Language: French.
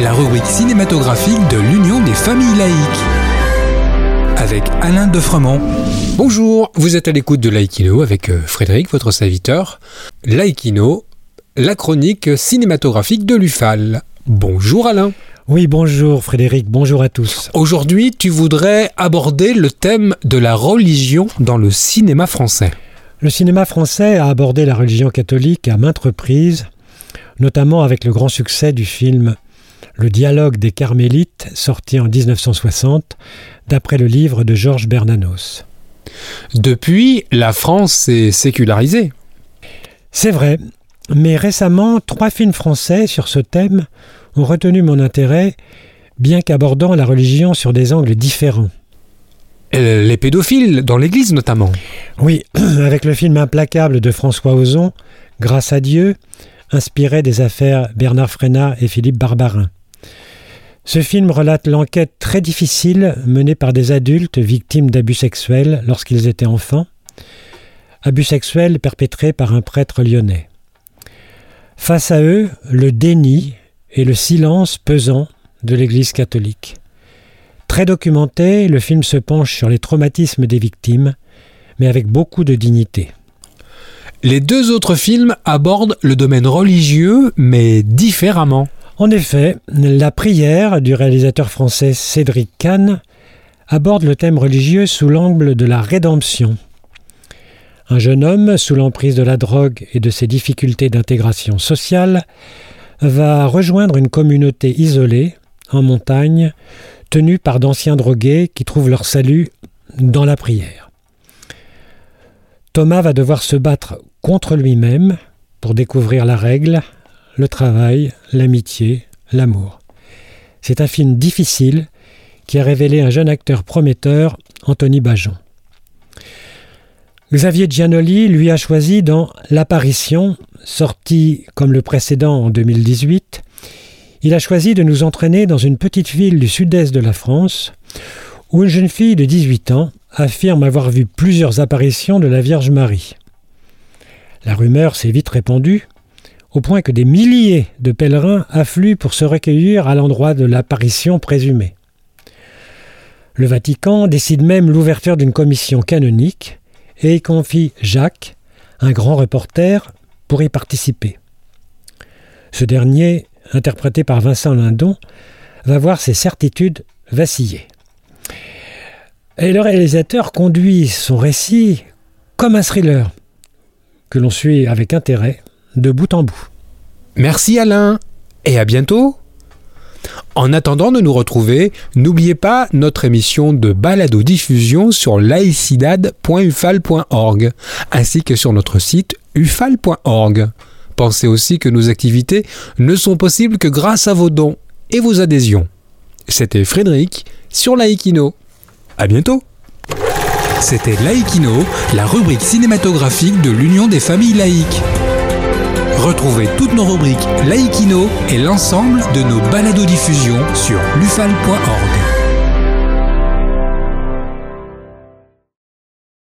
La rubrique cinématographique de l'Union des familles laïques. Avec Alain Defremont. Bonjour, vous êtes à l'écoute de Laïkino avec euh, Frédéric, votre serviteur. Laïkino, la chronique cinématographique de l'UFAL. Bonjour Alain. Oui, bonjour Frédéric, bonjour à tous. Aujourd'hui, tu voudrais aborder le thème de la religion dans le cinéma français. Le cinéma français a abordé la religion catholique à maintes reprises, notamment avec le grand succès du film Le dialogue des Carmélites, sorti en 1960, d'après le livre de Georges Bernanos. Depuis, la France s'est sécularisée. C'est vrai, mais récemment, trois films français sur ce thème ont retenu mon intérêt, bien qu'abordant la religion sur des angles différents. Les pédophiles, dans l'Église notamment. Oui, avec le film Implacable de François Ozon, Grâce à Dieu, inspiré des affaires Bernard Frénat et Philippe Barbarin. Ce film relate l'enquête très difficile menée par des adultes victimes d'abus sexuels lorsqu'ils étaient enfants, abus sexuels perpétrés par un prêtre lyonnais. Face à eux, le déni et le silence pesant de l'Église catholique. Très documenté, le film se penche sur les traumatismes des victimes, mais avec beaucoup de dignité. Les deux autres films abordent le domaine religieux, mais différemment. En effet, La prière du réalisateur français Cédric Kahn aborde le thème religieux sous l'angle de la rédemption. Un jeune homme, sous l'emprise de la drogue et de ses difficultés d'intégration sociale, va rejoindre une communauté isolée, en montagne, tenue par d'anciens drogués qui trouvent leur salut dans la prière. Thomas va devoir se battre contre lui-même pour découvrir la règle, le travail, l'amitié, l'amour. C'est un film difficile qui a révélé un jeune acteur prometteur, Anthony Bajon. Xavier Giannoli lui a choisi dans L'apparition, sorti comme le précédent en 2018, il a choisi de nous entraîner dans une petite ville du sud-est de la France, où une jeune fille de 18 ans affirme avoir vu plusieurs apparitions de la Vierge Marie. La rumeur s'est vite répandue, au point que des milliers de pèlerins affluent pour se recueillir à l'endroit de l'apparition présumée. Le Vatican décide même l'ouverture d'une commission canonique et y confie Jacques, un grand reporter, pour y participer. Ce dernier, interprété par Vincent Lindon, va voir ses certitudes vaciller. Et le réalisateur conduit son récit comme un thriller, que l'on suit avec intérêt de bout en bout. Merci Alain, et à bientôt en attendant de nous retrouver, n'oubliez pas notre émission de balado-diffusion sur laicidad.ufal.org ainsi que sur notre site ufal.org. Pensez aussi que nos activités ne sont possibles que grâce à vos dons et vos adhésions. C'était Frédéric sur Laïkino. À bientôt. C'était Laïkino, la rubrique cinématographique de l'Union des familles laïques. Retrouvez toutes nos rubriques Laïkino et l'ensemble de nos balados diffusions sur lufal.org.